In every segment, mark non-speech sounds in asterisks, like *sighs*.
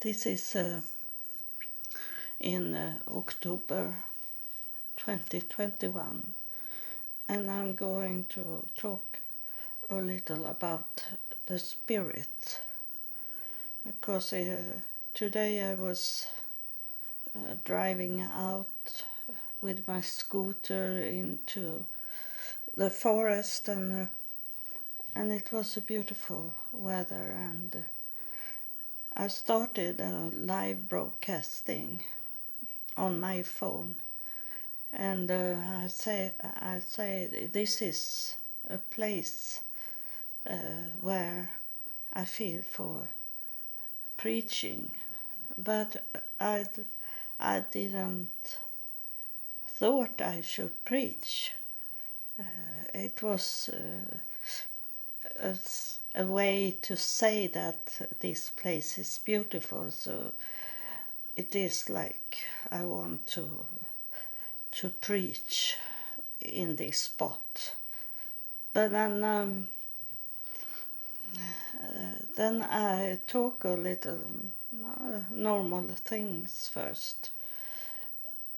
this is uh, in uh, October 2021, and I'm going to talk a little about the spirit. Because uh, today I was uh, driving out with my scooter into the forest and uh, and it was a beautiful weather and uh, I started a live broadcasting on my phone. And uh, I say I say this is a place uh, where I feel for preaching. But I I didn't thought I should preach. Uh, it was uh, a, way to say that this place is beautiful. So it is like I want to to preach in this spot. But then um, uh, then I talk a little uh, normal things first.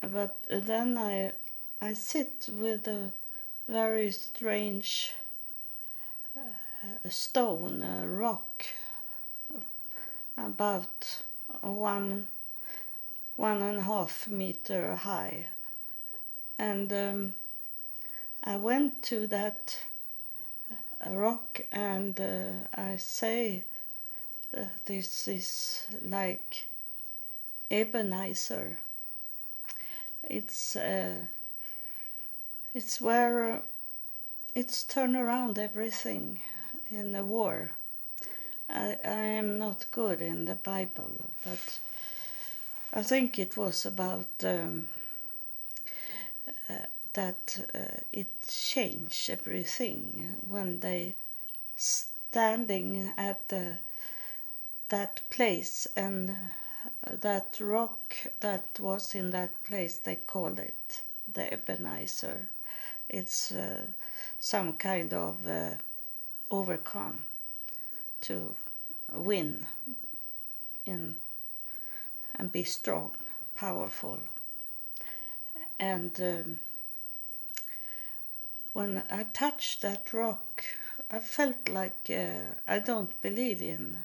But then I I sit with a very strange a stone, a rock, about one one and a half meter high, and um, I went to that uh, rock and uh, I say uh, this is like Ebenezer. It's uh, it's where it's turn around everything in the war. I, I am not good in the Bible, but I think it was about um, uh, that uh, it changed everything when they standing at the, that place and uh, that rock that was in that place they called it the Ebenezer. It's uh, some kind of uh, overcome to win in and be strong, powerful. And um, when I touched that rock, I felt like uh, I don't believe in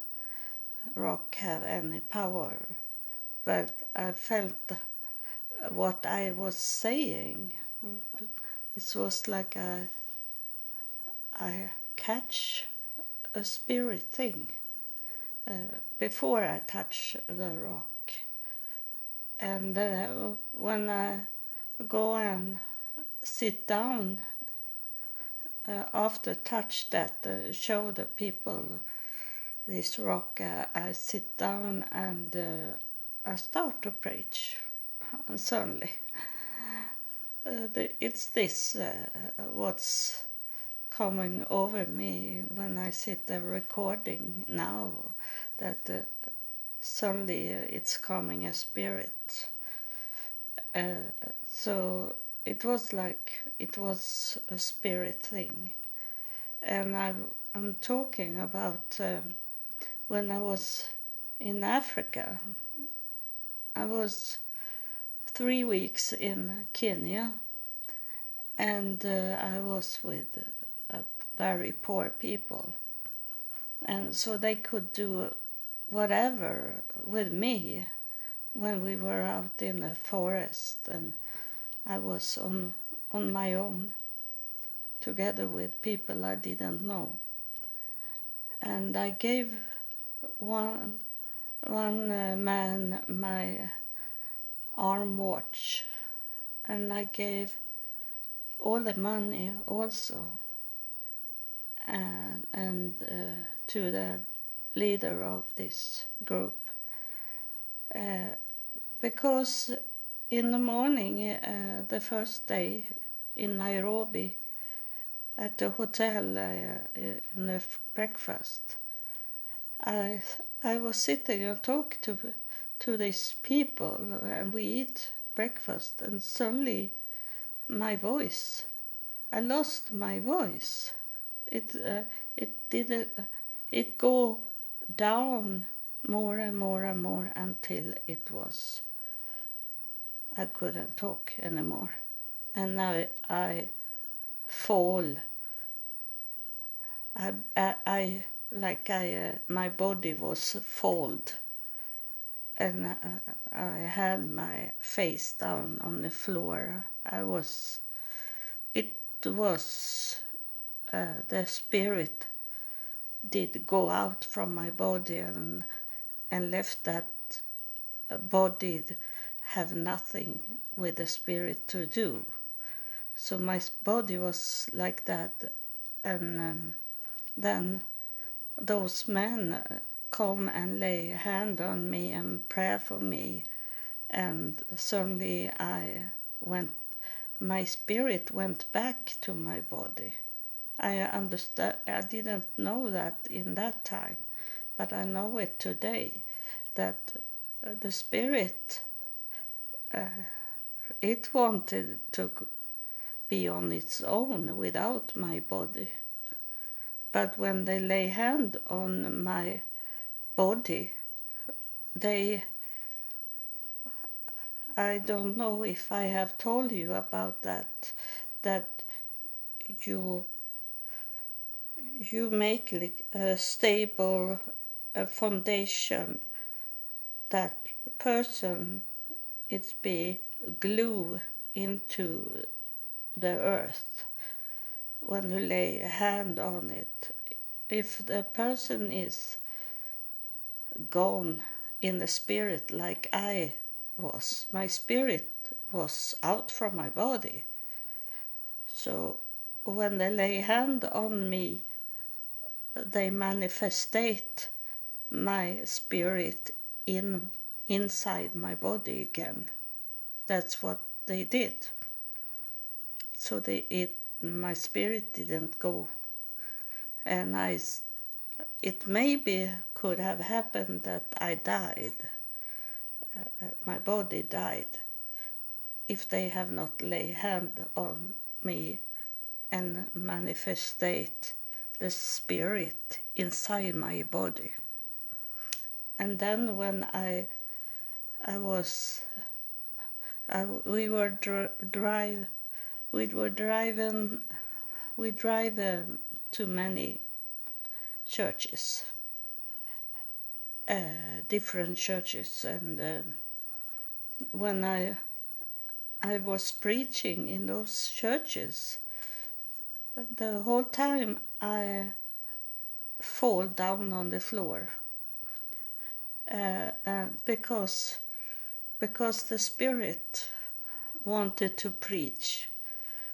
rock have any power, but I felt what I was saying. It was like I I catch a spirit thing uh, before I touch the rock. And uh, when I go and sit down uh, after touch that, uh, show the people this rock, uh, I sit down and uh, I start to preach. suddenly, the, it's this what's coming over me when I sit there recording now that uh, suddenly it's coming a spirit. Uh, so it was like it was a spirit thing. And I, I'm talking about um, when I was in Africa. I was three weeks in Kenya and uh, I was with very poor people. And so they could do whatever with me when we were out in the forest and I was on on my own together with people I didn't know. And I gave one one uh, man my arm watch and I gave all the money also and, and uh, to the leader of this group. Uh, because in the morning, uh, the first day in Nairobi, at the hotel uh, in the breakfast, I I was sitting and talk to to these people, and we eat breakfast, and suddenly my voice, I lost my voice it uh, it did uh, it go down more and more and more until it was I couldn't talk anymore. And now I fall. I, I, I like I, uh, my body was fold, and I had my face down on the floor. I was, it was, uh, the spirit did go out from my body and and left that uh, body have nothing with the spirit to do. So my body was like that, and um, then those men uh, come and lay hand on me and pray for me, and suddenly I went. My spirit went back to my body. I understand. I didn't know that in that time, but I know it today. That uh, the spirit, uh, it wanted to be on its own without my body. But when they lay hand on my body, they I don't know if I have told you about that that you you make like a stable foundation that person it's be glue into the earth. When you lay a hand on it if the person is gone in the spirit like i was my spirit was out from my body. So when they lay hand on me they manifestate my spirit in inside my body again. That's what they did. So they it my spirit didn't go, and I. It maybe could have happened that I died. Uh, uh my body died. If they have not lay hand on me and manifestate the spirit inside my body. And then when I, I was, I, we were dr- drive, we were driving, we drive um, to many churches, uh, different churches, and uh, when I, I was preaching in those churches, the whole time I fall down on the floor. Uh, uh, because because the spirit wanted to preach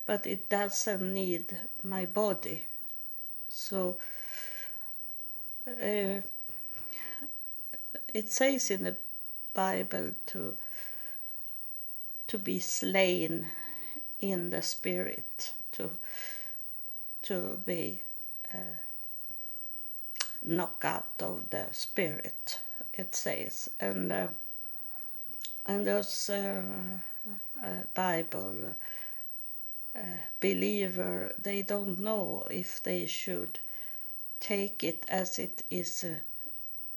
but it doesn't need my body. So uh, it says in the bible to to be slain in the spirit to to be uh, of the spirit, it says. And, uh, and those uh, uh, Bible uh, believer, they don't know if they should take it as it is a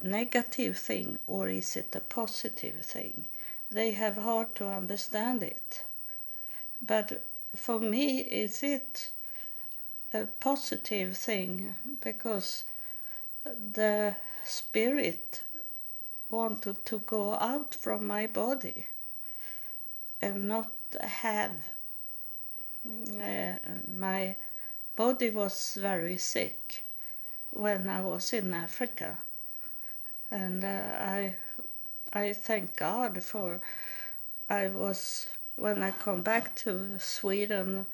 negative thing or is it a positive thing. They have hard to understand it. But for me, is it a positive thing because the spirit wanted to go out from my body and not have uh, my body was very sick when I was in Africa. And uh, I I thank God for I was when I come back to Sweden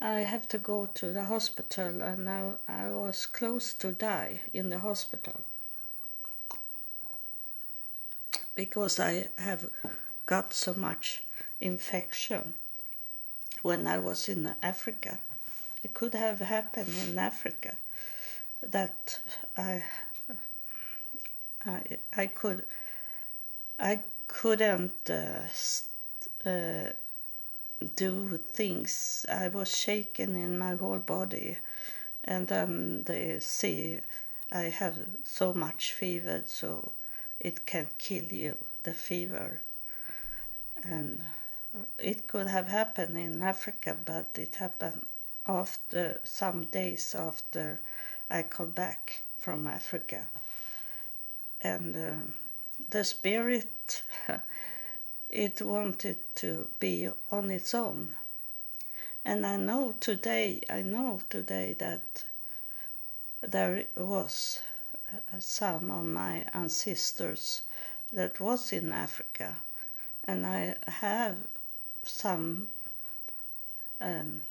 I have to go to the hospital and I, I was close to die in the hospital because I have got so much infection when I was in Africa. It could have happened in Africa that I I I could I couldn't uh, uh, do things. I was shaken in my whole body, and then they see I have so much fever, so it can kill you, the fever. And it could have happened in Africa, but it happened after some days after I come back from Africa. And uh, the spirit, *laughs* it wanted to be on its own. And I know today, I know today that there was some of my ancestors that was in Africa, and I have some. Um,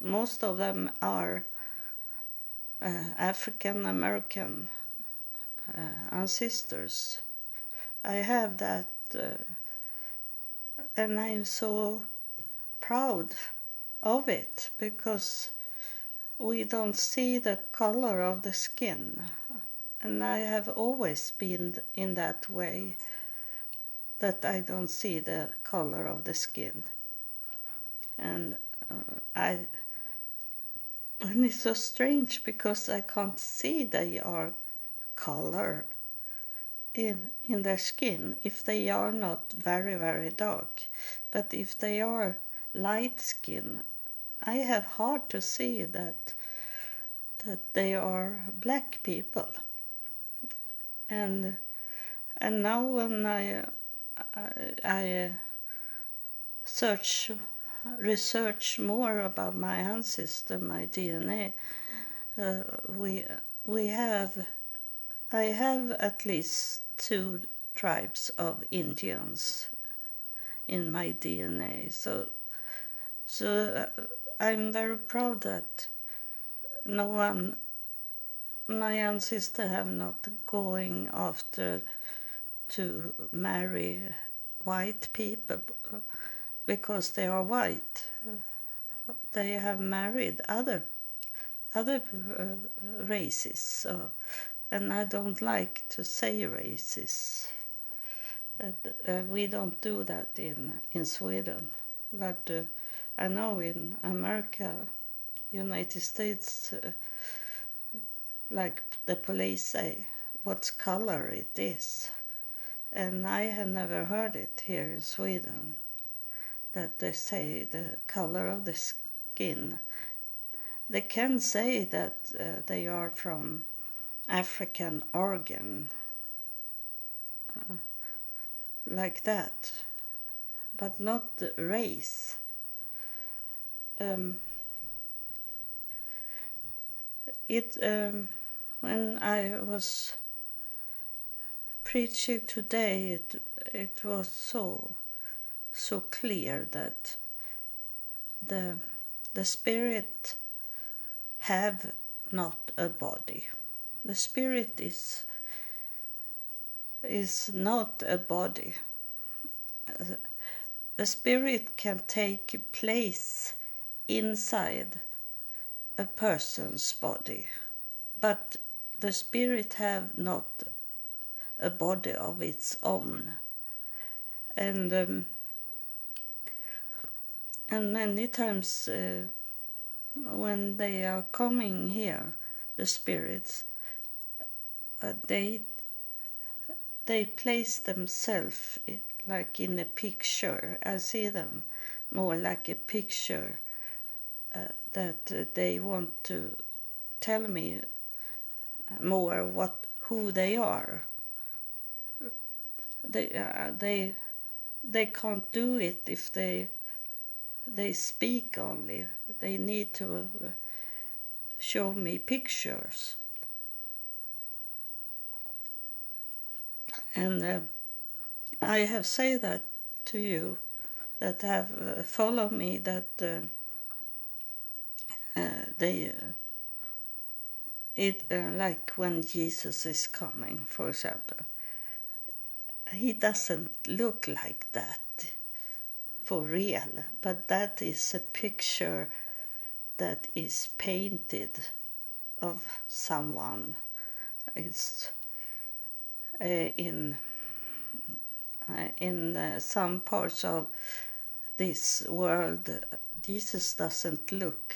most of them are uh, African American uh, ancestors. I have that, uh, and I'm so proud of it because we don't see the color of the skin. And I have always been in that way that I don't see the color of the skin. And uh, I and it's so strange because I can't see they are color in in their skin if they are not very very dark but if they are light skin I have hard to see that that they are black people. And and now when I I, I search research more about my ancestor, my DNA, uh, we we have I have at least two tribes of Indians in my DNA. So so uh, I'm very proud that no one, my ancestors have not going after to marry white people because they are white. They have married other other uh, races, so, and I don't like to say races. Uh, we don't do that in in Sweden, but. Uh, I know in America, United States, uh, like the police say, what color it is. And I have never heard it here in Sweden that they say the color of the skin. They can say that uh, they are from African organ. Uh, like that, but not the race. Um, it um, when I was preaching today, it it was so so clear that the the spirit have not a body. The spirit is is not a body. The spirit can take place inside a person's body, but the spirit have not a body of its own, and um, and many times uh, when they are coming here, the spirits, uh, they they place themselves like in a picture. I see them more like a picture uh, that they want to tell me more what who they are. They uh, they they can't do it if they they speak only. They need to uh, show me pictures. And uh, I have said that to you that have uh, followed me that uh, uh, they uh, it uh, like when Jesus is coming, for example, he doesn't look like that for real, but that is a picture that is painted of someone. It's in uh, in uh, some parts of this world. Jesus doesn't look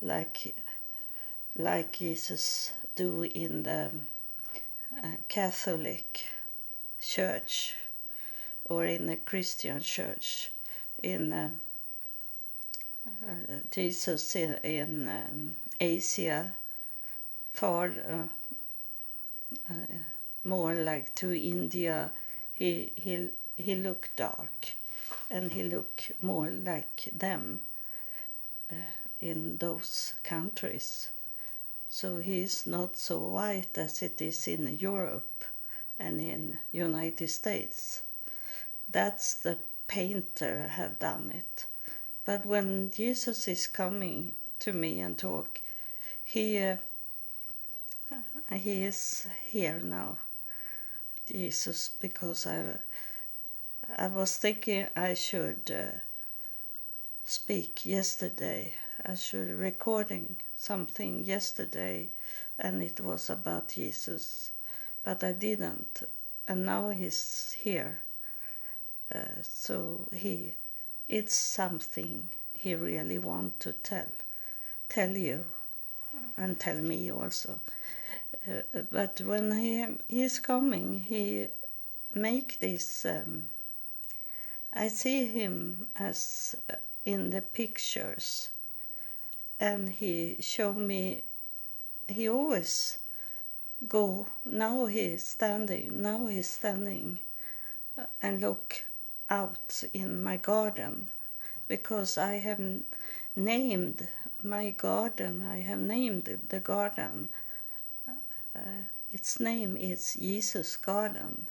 like like Jesus do in the Catholic church or in the Christian church in uh, uh, Jesus in, in um, Asia, far uh, more like to India. He he he looked dark, and he looked more like them uh, in those countries. So he is not so white as it is in Europe and in United States. That's the painter have done it. But when Jesus is coming to me and talk, he uh, he is here now, Jesus, because I I was thinking I should uh, speak yesterday. I should recording something yesterday, and it was about Jesus, but I didn't, and now he's here. Uh, so he it's something he really want to tell tell you and tell me also but when he he is coming he make this um, i see him as uh, in the pictures and he show me he always go now he's standing now he's standing uh, and look out in my garden because I have named my garden, I have named the garden. Uh, its name is Jesus Garden.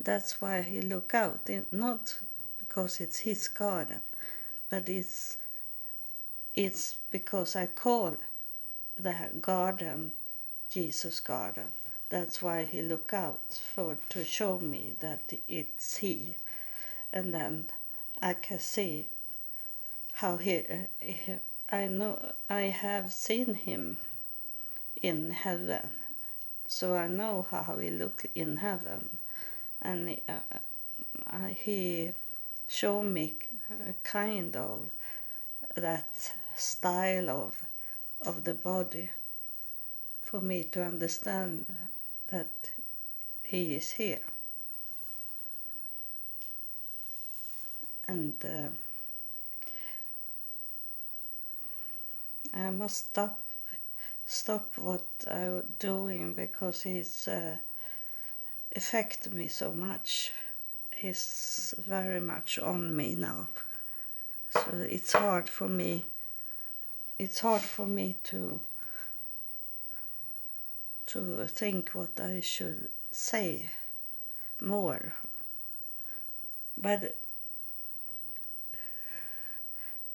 That's why he look out, not because it's his garden, but it's it's because I call the garden Jesus Garden. That's why he look out for to show me that it's he and then I can see how he, he, I know I have seen him in heaven, so I know how he look in heaven, and uh, he showed me a kind of that style of of the body for me to understand that he is here. and uh, I must stop stop what I'm doing because he's uh, me so much. He's very much on me now, so it's hard for me. It's hard for me to to think what I should say more, but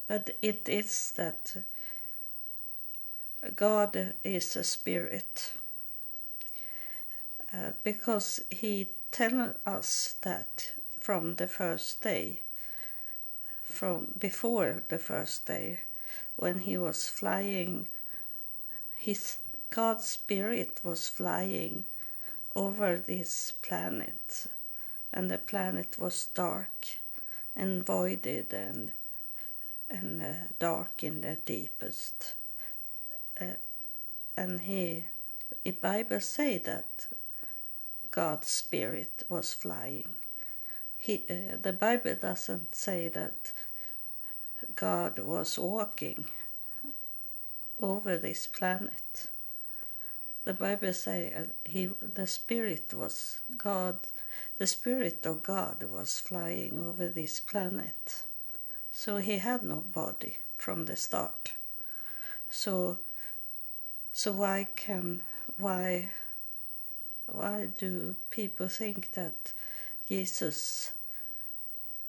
but it is that God is a spirit. Uh, because he tells us that from the first day, from before the first day, when he was flying, his God's spirit was flying over this planet, and the planet was dark and voided and and uh, dark in the deepest. Uh, and he, the Bible say that God's spirit was flying. He, uh, the Bible doesn't say that God was walking over this planet. The Bible say uh, he, the spirit was God, the spirit of God was flying over this planet so he had no body from the start. So so why can why why do people think that Jesus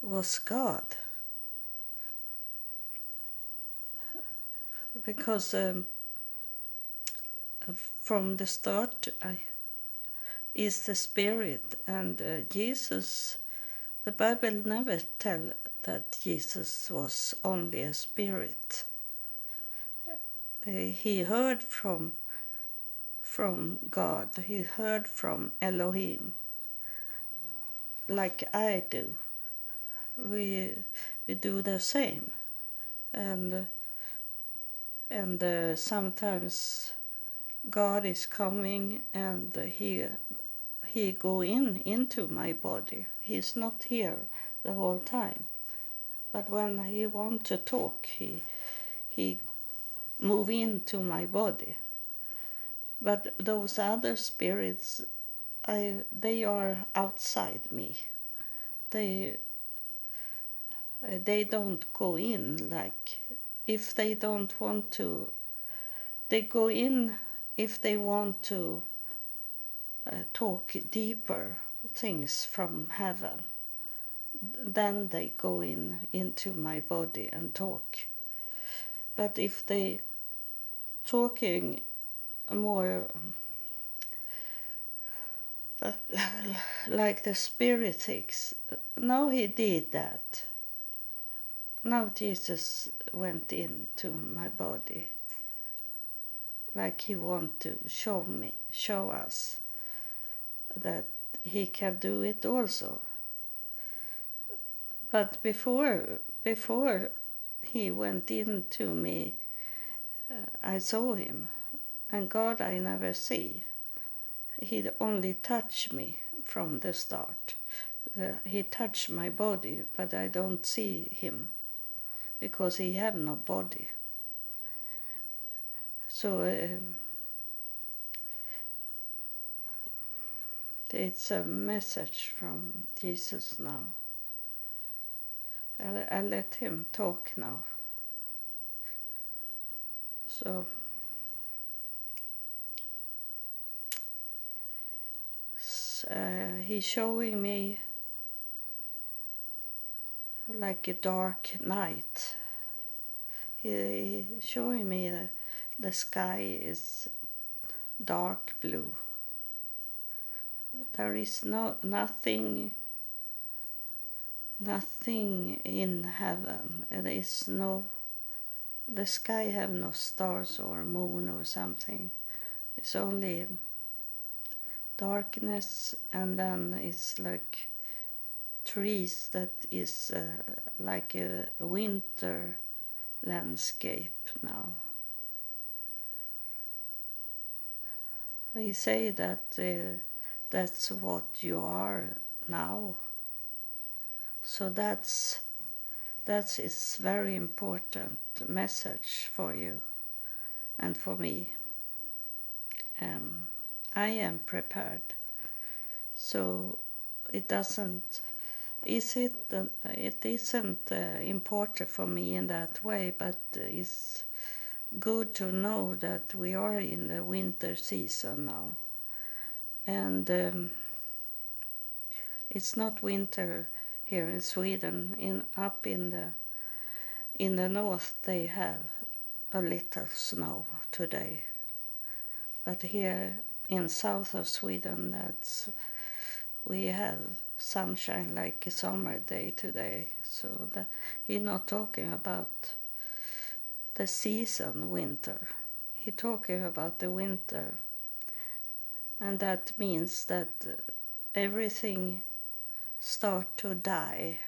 was God? Because um, from the start I, is the Spirit, and uh, Jesus, the Bible never tell that Jesus was only a spirit. Uh, he heard from from God. He heard from Elohim, like I do. We we do the same, and and uh, sometimes God is coming and he he go in into my body. He's not here the whole time. But when he want to talk, he he move into my body. But those other spirits, I they are outside me. They uh, they don't go in like if they don't want to. They go in if they want to uh, talk deeper things from heaven. Then they go in into my body and talk. But if they talking more like the spiritics, now he did that. Now Jesus went into my body like he want to show me show us that he can do it also but before before he went into me i saw him and god i never see he only touched me from the start he touched my body but i don't see him because he have no body so um, it's a message from Jesus now. I, I let him talk now. So uh, he's showing me like a dark night. He, he's showing me the, the sky is dark blue. There is no nothing nothing in heaven. There is no the sky have no stars or moon or something. It's only darkness and then it's like trees that is uh, like a winter landscape now. He say that uh, that's what you are now. So that's that is very important message for you and for me. Um, I am prepared. So it doesn't is it uh, it isn't uh, important for me in that way but it's good to know that we are in the winter season now and um, it's not winter here in Sweden in up in the in the north they have a little snow today. But here in south of Sweden that's we have sunshine like a summer day today. So that he's not talking about the season winter. He talking about the winter. And that means that everything start to die.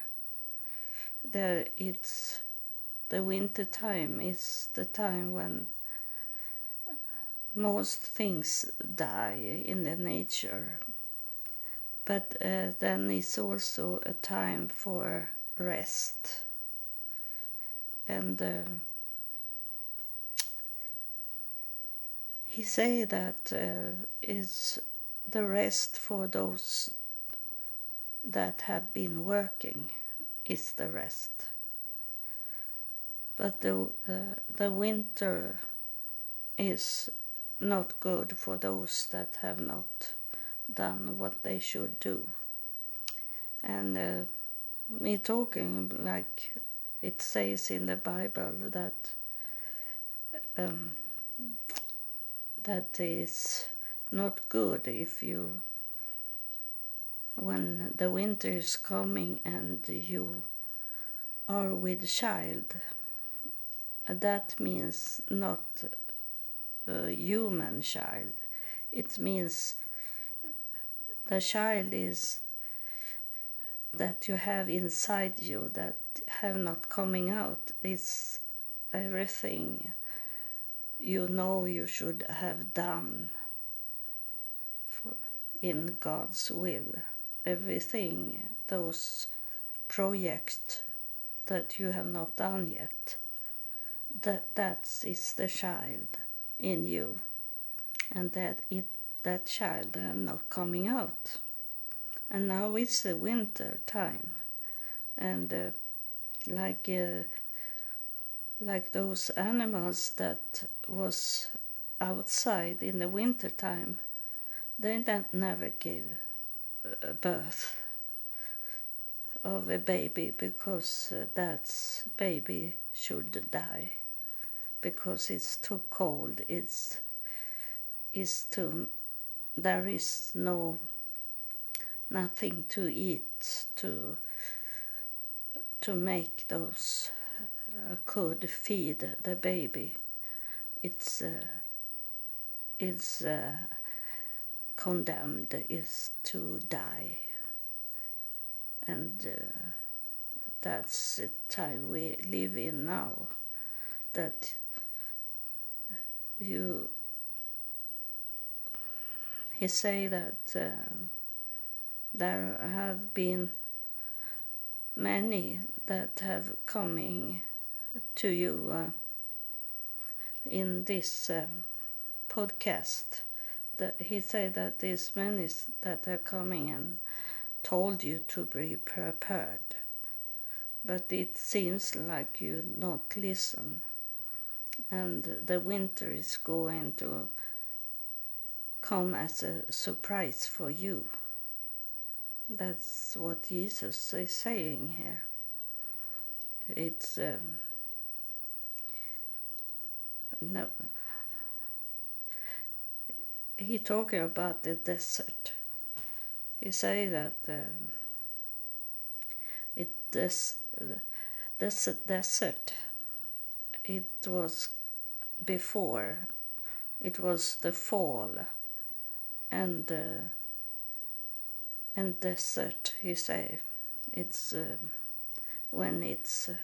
That it's the winter time is the time when most things die in the nature. But uh, then it's also a time for rest. And uh, he say that uh, is the rest for those that have been working is the rest. But the uh, the winter is not good for those that have not done what they should do. And uh, me talking like it says in the bible that um, that is not good if you when the winter is coming and you are with child. That means not a human child. It means the child is that you have inside you that have not coming out. It's everything you know you should have done in God's will. Everything, those projects that you have not done yet, that that is the child in you, and that it that child are not coming out. And now it's the winter time, and uh, like uh, like those animals that was outside in the winter time, they never give a birth of a baby because that baby should die because it's too cold. It's is too there is no nothing to eat to to make those uh, could feed the baby. It's uh, is uh, condemned is to die. And uh, that's the time we live in now that you he say that uh, there have been many that have coming to you uh, in this uh, podcast that he said that there's many that are coming and told you to be prepared but it seems like you not listen and the winter is going to come as a surprise for you. That's what Jesus is saying here. It's um, no. He talking about the desert. He say that um, it this this desert. It was before. It was the fall and uh, and desert he say it's uh, when it's uh,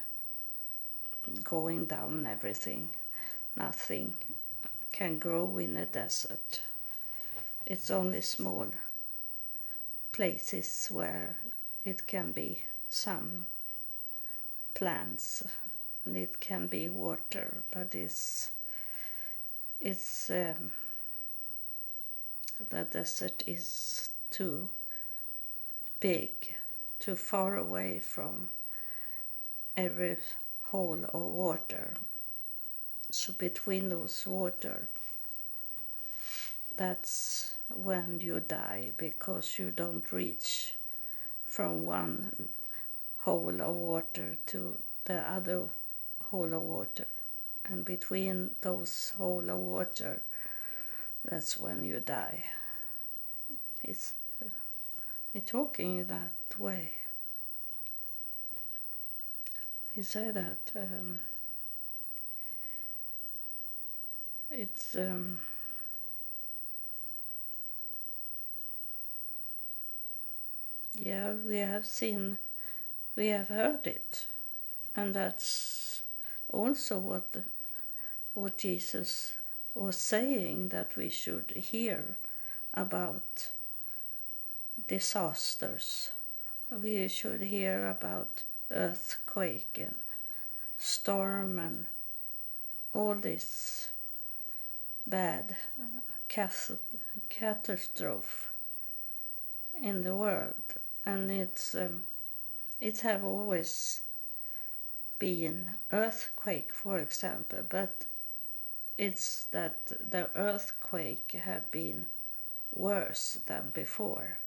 going down everything nothing can grow in a desert it's only small places where it can be some plants and it can be water but it's it's um, the desert is too big, too far away from every hole of water. So between those water, that's when you die because you don't reach from one hole of water to the other hole of water. And between those hole of water, that's when you die. It's, it's talking that way. He said that um, it's um, yeah we have seen we have heard it and that's also what the, what Jesus was saying that we should hear about disasters. We should hear about earthquake and storm and all this bad catastrophe in the world and it's um, it have always been earthquake for example but it's that the earthquake have been worse than before.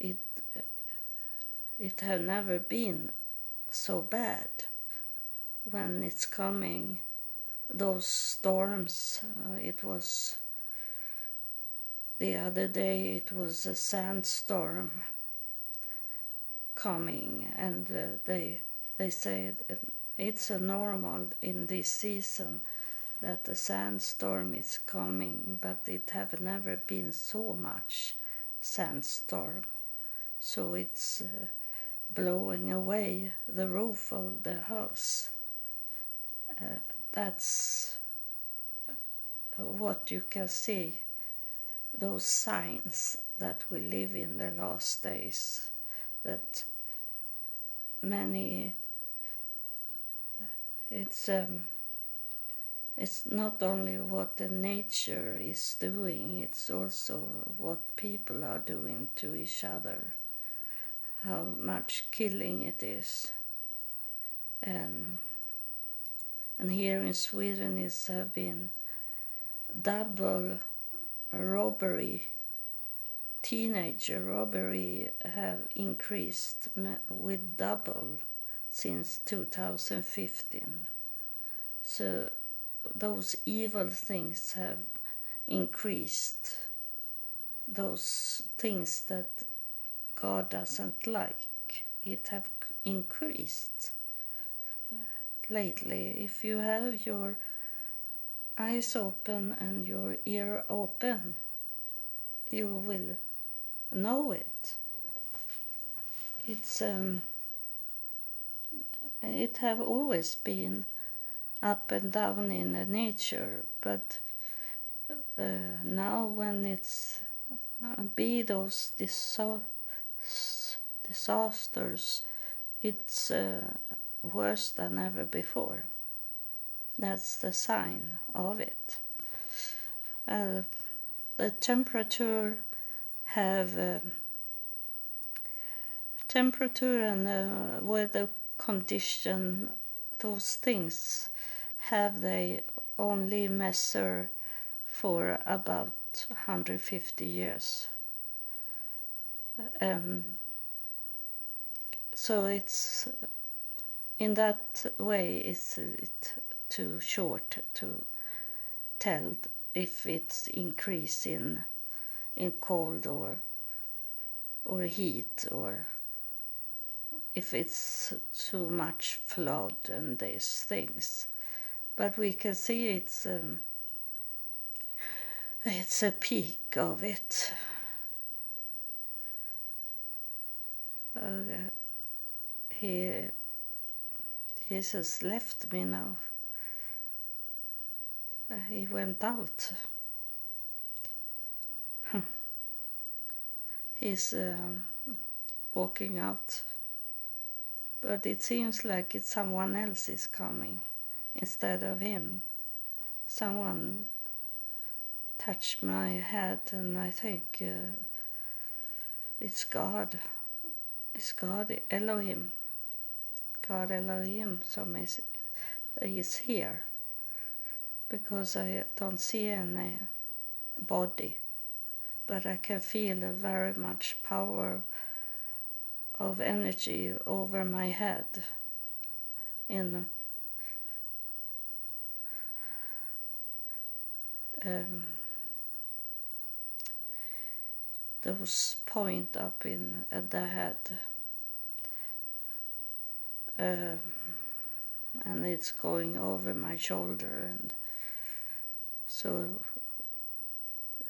It it have never been so bad when it's coming those storms uh, it was the other day it was a sandstorm coming and uh, they they said it's a normal in this season that the sandstorm is coming, but it have never been so much sandstorm. So it's uh, blowing away the roof of the house. Uh, that's what you can see those signs that we live in the last days, that many it's um, it's not only what the nature is doing it's also what people are doing to each other how much killing it is. And and here in Sweden it's have been double robbery teenager robbery have increased with double since 2015 so those evil things have increased. Those things that God doesn't like it have increased. Lately if you have your eyes open and your ear open you will know it. It's um it have always been up and down in the nature but uh, now when it's uh, be those disasters it's uh, worse than ever before. That's the sign of it. Uh, the temperature have uh, temperature and uh, weather condition those things have they only measure for about 150 years. Um, so it's in that way is it too short to tell if it's increase in in cold or or heat or if it's too much flood and these things but we can see it's um, it's a peak of it. Uh, he Jesus left me now. Uh, he went out. He's um, walking out, but it seems like it's someone else is coming instead of him. Someone touched my head, and I think uh, it's God. It's God, Elohim. God Elohim, some is, is here because I don't see any body, but I can feel a very much power of energy over my head in um, those point up in at the head. Um, and it's going over my shoulder and so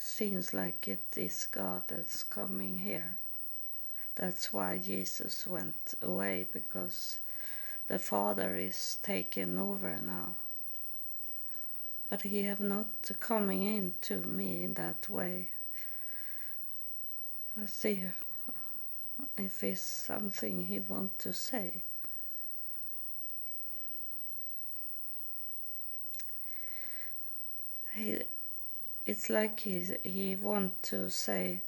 seems like it is God that's coming here. That's why Jesus went away because the Father is taking over now. But he have not coming into me in that way. Let's see if it's something he want to say. He, it's like he he want to say.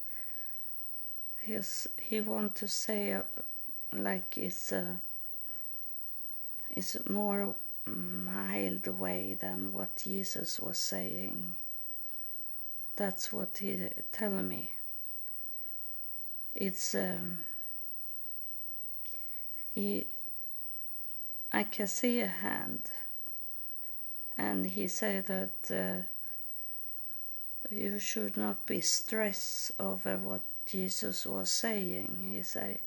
He's, he want to say uh, like it's a it's more mild way than what Jesus was saying. That's what he tell me it's um, he I can see a hand and he said that uh, you should not be stressed over what Jesus was saying he said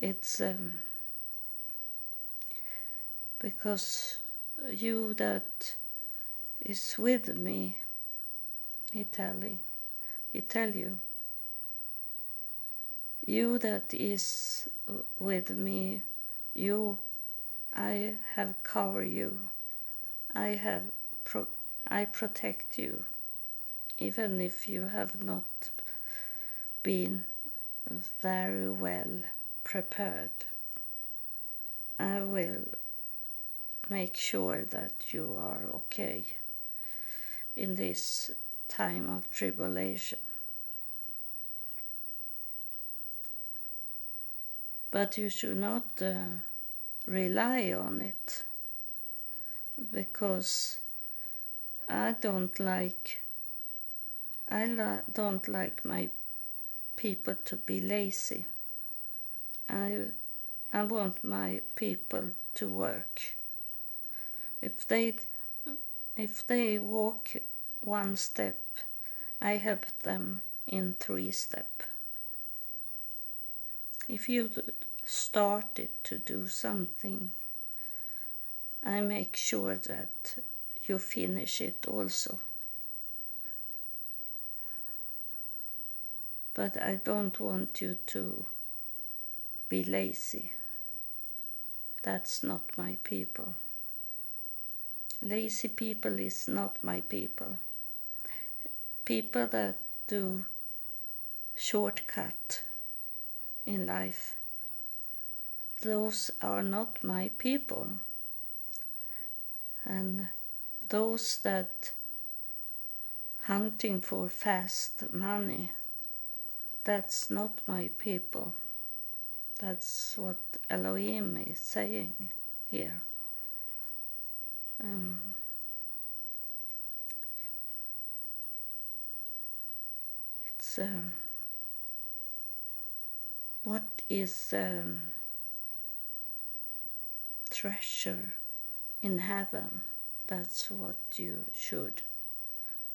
it's um, because you that is with me he telling he tell you you that is with me, you, I have covered you. I have, pro- I protect you. Even if you have not been very well prepared. I will make sure that you are okay in this time of tribulation. But you should not uh, rely on it because I don't like I don't like my people to be lazy. I I want my people to work. If they if they walk one step, I help them in three step. If you started to do something, I make sure that you finish it also. But I don't want you to be lazy. That's not my people. Lazy people is not my people. People that do shortcut in life, those are not my people. And those that hunting for fast money, that's not my people. That's what Elohim is saying here. Um, it's um, what is um, treasure in heaven? That's what you should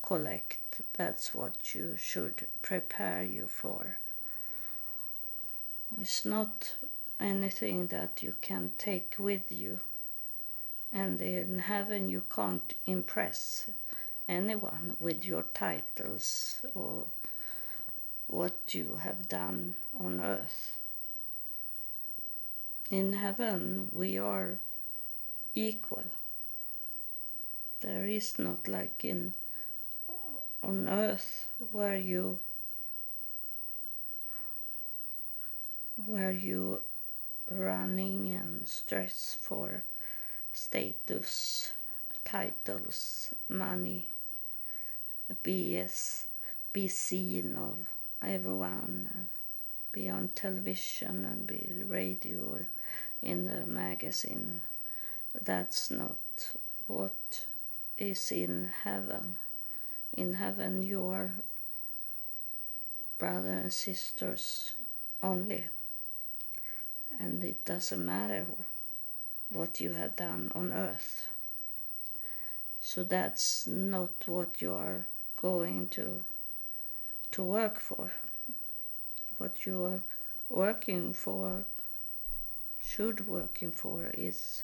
collect. That's what you should prepare you for. It's not anything that you can take with you. And in heaven, you can't impress anyone with your titles or what you have done on earth. In heaven, we are equal. There is not like in on earth where you where you running and stress for status, titles, money, BS, be seen of everyone, and be on television and be radio in the magazine. That's not what is in heaven. In heaven, you are brothers and sisters only and it doesn't matter what you have done on earth. So that's not what you are going to to work for. What you are working for should working for is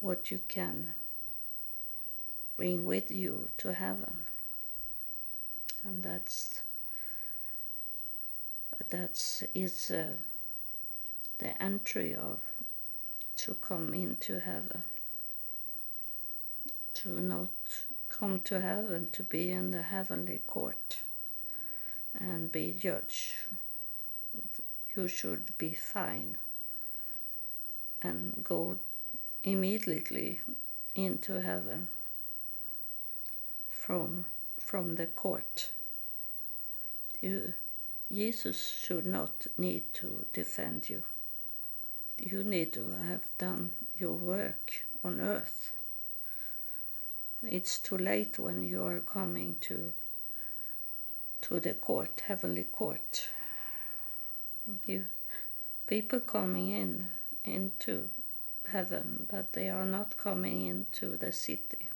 what you can bring with you to heaven. And that's that's is uh, the entry of to come into heaven, to not come to heaven, to be in the heavenly court and be judged. You should be fine and go immediately into heaven from from the court. You, Jesus should not need to defend you you need to have done your work on earth. It's too late when you are coming to to the court, heavenly court. You, people coming in into heaven, but they are not coming into the city.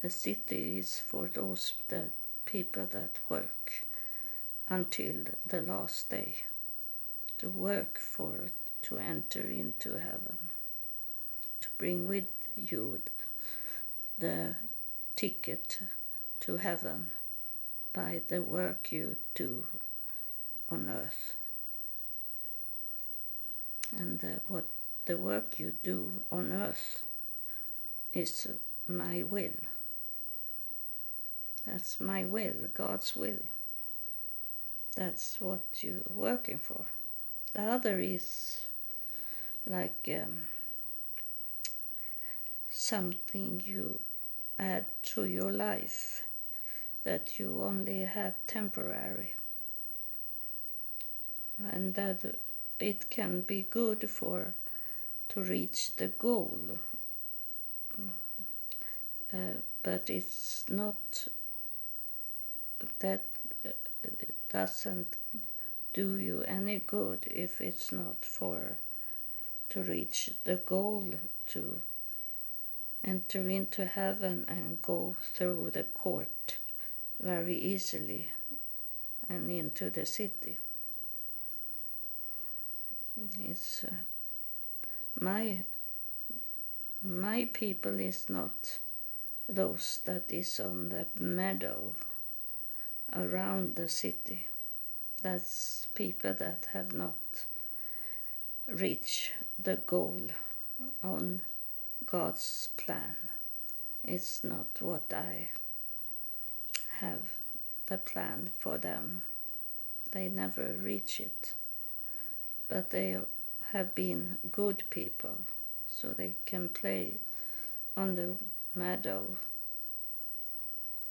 The city is for those that people that work until the last day to work for to enter into heaven, to bring with you the ticket to heaven by the work you do on earth. And uh, what the work you do on earth is my will. That's my will, God's will. That's what you're working for. The other is like um, something you add to your life that you only have temporary and that it can be good for to reach the goal uh, but it's not that it doesn't do you any good if it's not for to reach the goal to enter into heaven and go through the court very easily and into the city. It's uh, my my people is not those that is on the meadow around the city. That's people that have not reached the goal on God's plan. It's not what I have the plan for them. They never reach it. But they have been good people, so they can play on the meadow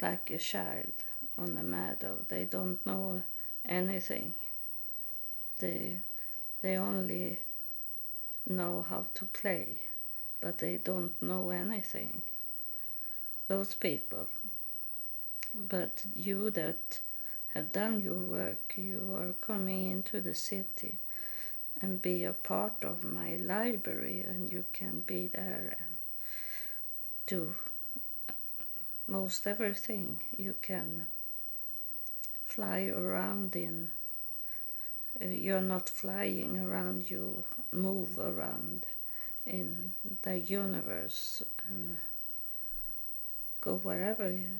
like a child on the meadow. They don't know anything. They they only know how to play, but they don't know anything. Those people. But you that have done your work, you are coming into the city and be a part of my library, and you can be there and do most everything you can fly around in. Uh, you're not flying around you move around in the universe and go wherever you,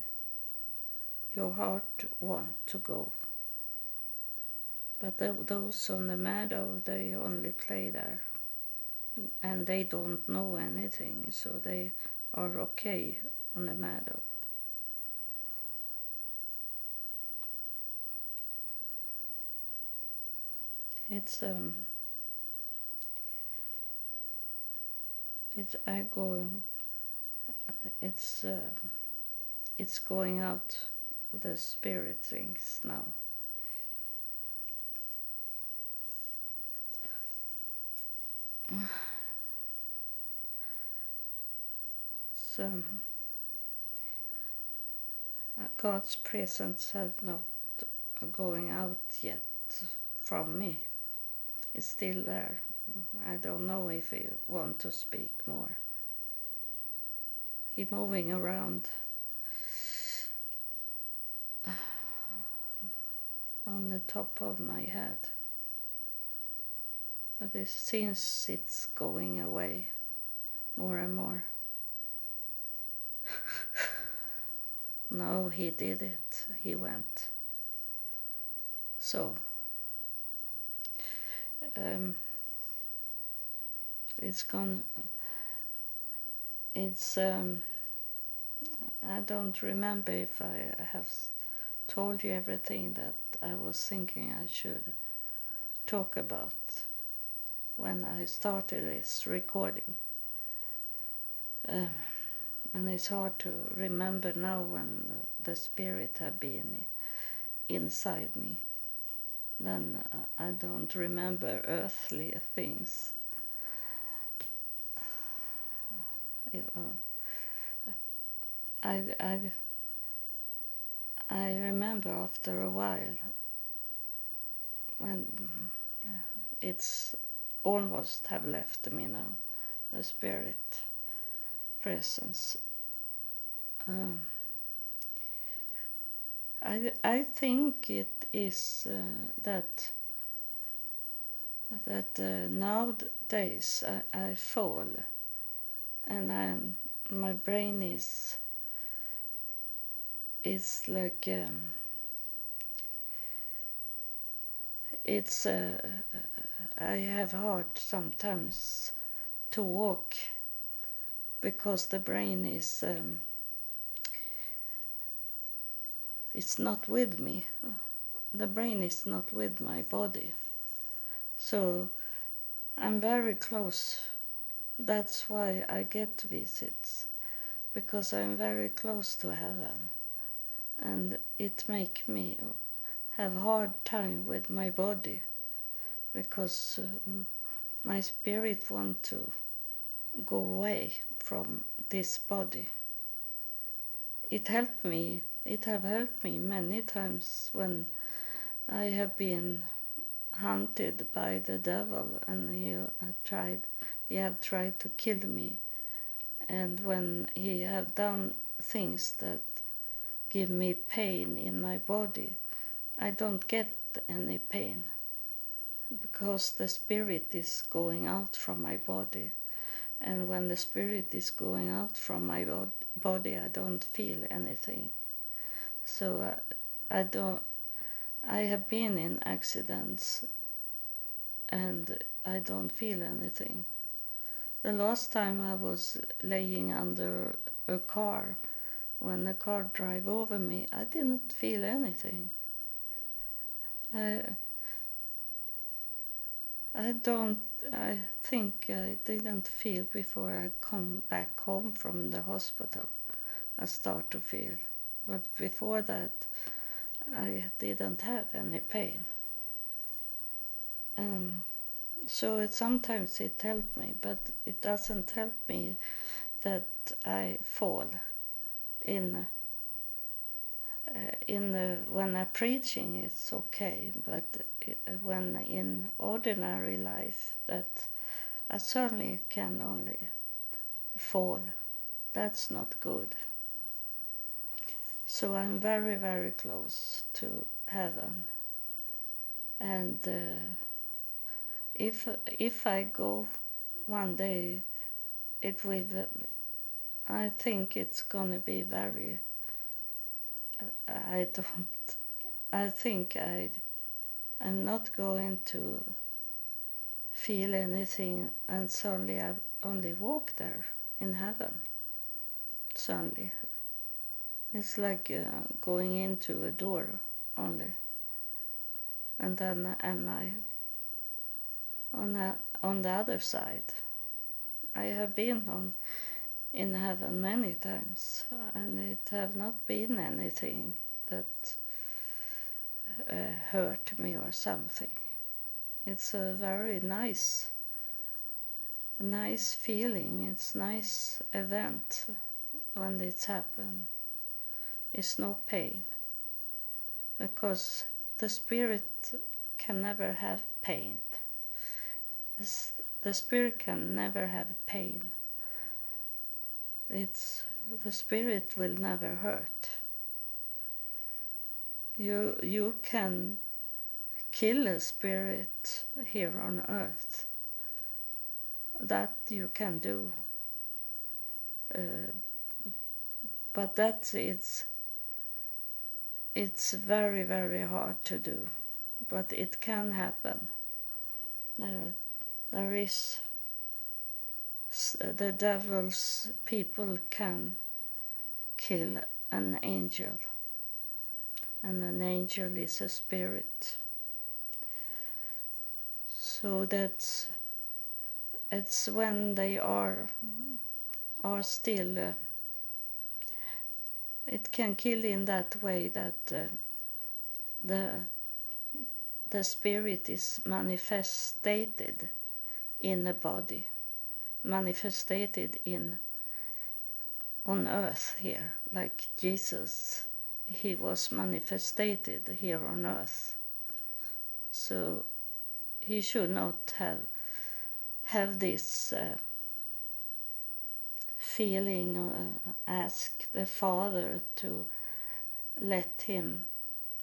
your heart want to go. But the, those on the meadow they only play there and they don't know anything so they are okay on the meadow it's um it's I go it's uh, it's going out the spirit things now. *sighs* So God's presence has not going out yet from me is still there. I don't know if he want to speak more. He moving around *sighs* on the top of my head. But it seems it's going away more and more. *laughs* no, he did it. He went. So um, it's gone it's um, I don't remember if I have told you everything that I was thinking I should talk about when I started this recording. Um, and it's hard to remember now when the spirit had been inside me then I don't remember earthly things. I, I, I remember after a while when it's almost have left me now, the spirit presence. Um, I, I think it is uh, that that uh, nowadays I, I fall and I'm my brain is is like um, it's uh, I have hard sometimes to walk because the brain is um, it's not with me. The brain is not with my body. So I'm very close. That's why I get visits because I'm very close to heaven. And it make me have hard time with my body because um, my spirit want to go away from this body. It helped me. It have helped me many times when I have been hunted by the devil and he tried he have tried to kill me. And when he have done things that give me pain in my body i don't get any pain because the spirit is going out from my body. And when the spirit is going out from my body i don't feel anything so uh, i don't I have been in accidents and I don't feel anything. The last time I was laying under a car when the car drove over me, I didn't feel anything. I, I don't, I think I didn't feel before I come back home from the hospital. I start to feel. But before that, I didn't have any pain. Um, so it sometimes it helped me, but it doesn't help me that I fall in uh, in the, when I'm preaching it's okay, but when in ordinary life that I certainly can only fall. That's not good. So I'm very, very close to heaven. And uh, if if I go one day, it will. I think it's gonna be very. I don't. *laughs* I think I. I'm not going to feel anything, and suddenly I only walk there in heaven. Suddenly, it's like uh, going into a door only. And then am I on that on the other side? I have been on in heaven many times, and it have not been anything that uh, hurt me or something. It's a very nice, nice feeling. It's nice event when it's happened is no pain because the spirit can never have pain. The spirit can never have pain. It's the spirit will never hurt. You you can kill a spirit here on earth. That you can do. Uh, but that is it's very, very hard to do, but it can happen. Uh, there is the devil's people can kill an angel, and an angel is a spirit. So that's it's when they are are still. Uh, it can kill in that way that uh, the the spirit is manifested in the body manifested in on earth here like jesus he was manifested here on earth. So he should not have have this uh, feeling uh, ask the father to let him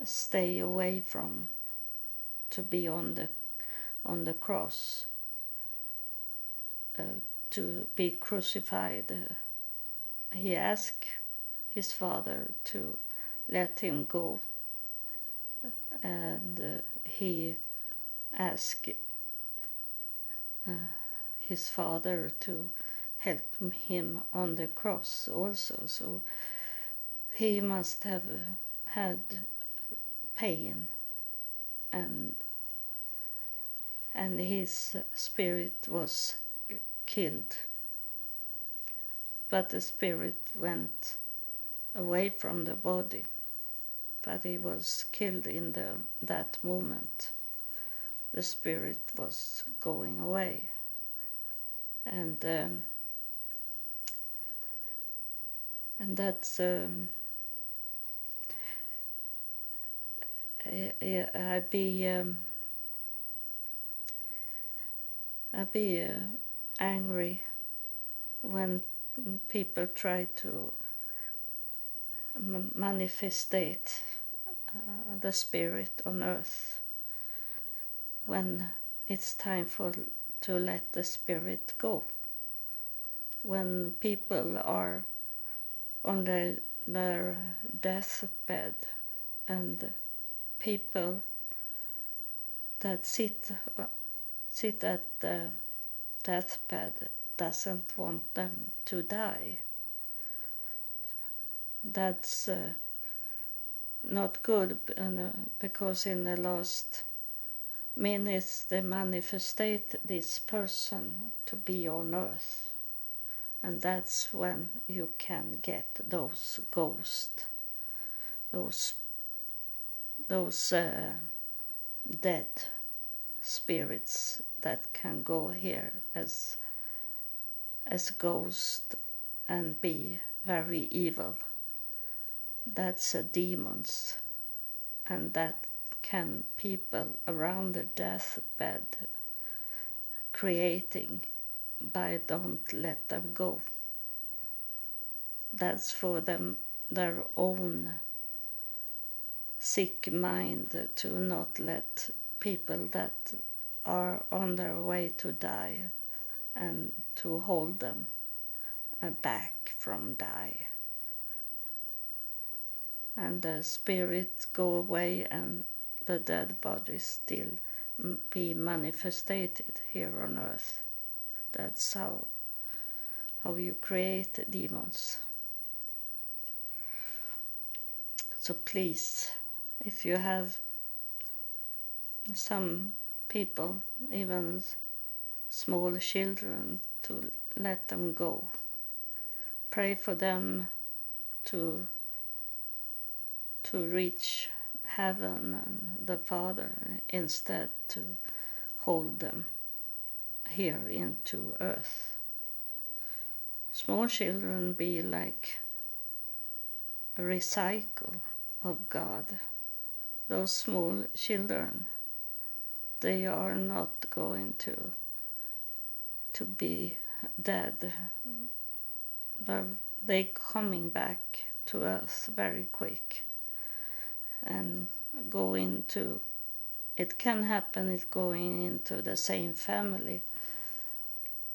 stay away from to be on the on the cross uh, to be crucified. He asked his father to let him go and uh, he asked his father to help him on the cross also. So he must have had pain and and his spirit was killed. But the spirit went away from the body but he was killed in the that moment. The spirit was going away. And um, and that's um, I'd be um, I'd be uh, angry when people try to manifestate uh, the spirit on earth when it's time for to let the spirit go. When people are on their, their deathbed and people that sit uh, sit at the deathbed doesn't want them to die. That's uh, not good uh, because in the last minutes they manifestate this person to be on earth and that's when you can get those ghosts those those uh, dead spirits that can go here as as ghosts and be very evil. That's uh, demons. And that can people around the deathbed creating by don't let them go. That's for them their own sick mind to not let people that are on their way to die and to hold them uh, back from die. And the spirits go away and the dead bodies still be manifested here on earth that's how how you create demons so please if you have some people, even small children, to let them go. Pray for them to to reach heaven and the Father instead to hold them here into earth. Small children be like a recycle of God. Those small children they are not going to to be dead. But they coming back to earth very quick and go into it can happen it going into the same family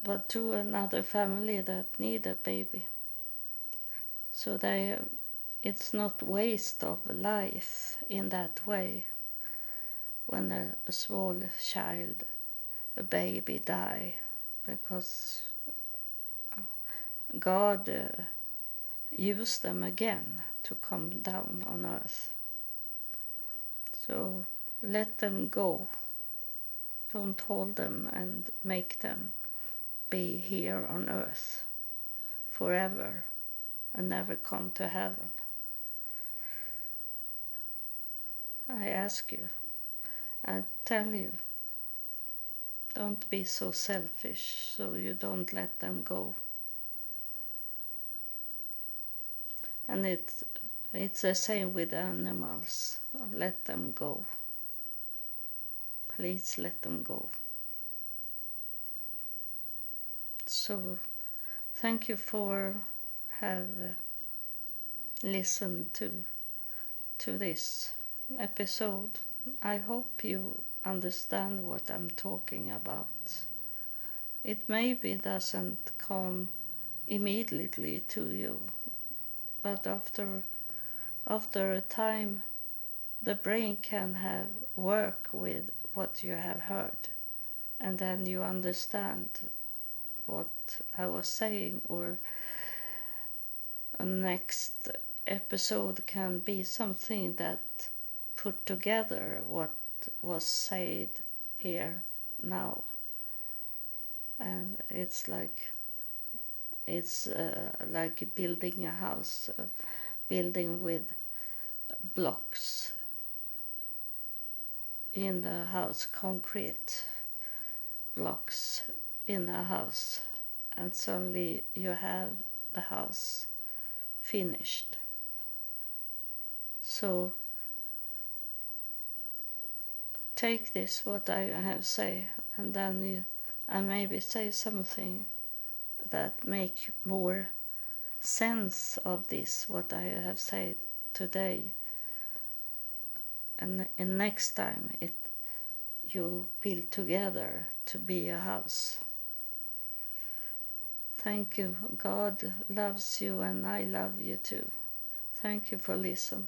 but to another family that need a baby. So they it's not waste of life in that way when a, small child a baby die because god uh, used them again to come down on earth. So let them go. Don't hold them and make them be here on earth forever and never come to heaven I ask you, I tell you, don't be so selfish so you don't let them go. And it, it's the same with animals. Let them go. Please let them go. So, thank you for have uh, listened to to this episode. I hope you understand what I'm talking about. It maybe doesn't come immediately to you, but after after a time the brain can have work with what you have heard and then you understand what I was saying or a next episode can be something that put together what was said here now. And it's like it's uh, like building a house uh, building with blocks in the house concrete blocks in a house and suddenly you have the house finished. So take this what I have say and then you, I maybe say something that make more sense of this what I have said today. And, and next time it you build together to be a house thank you. God loves you and I love you too. Thank you for listening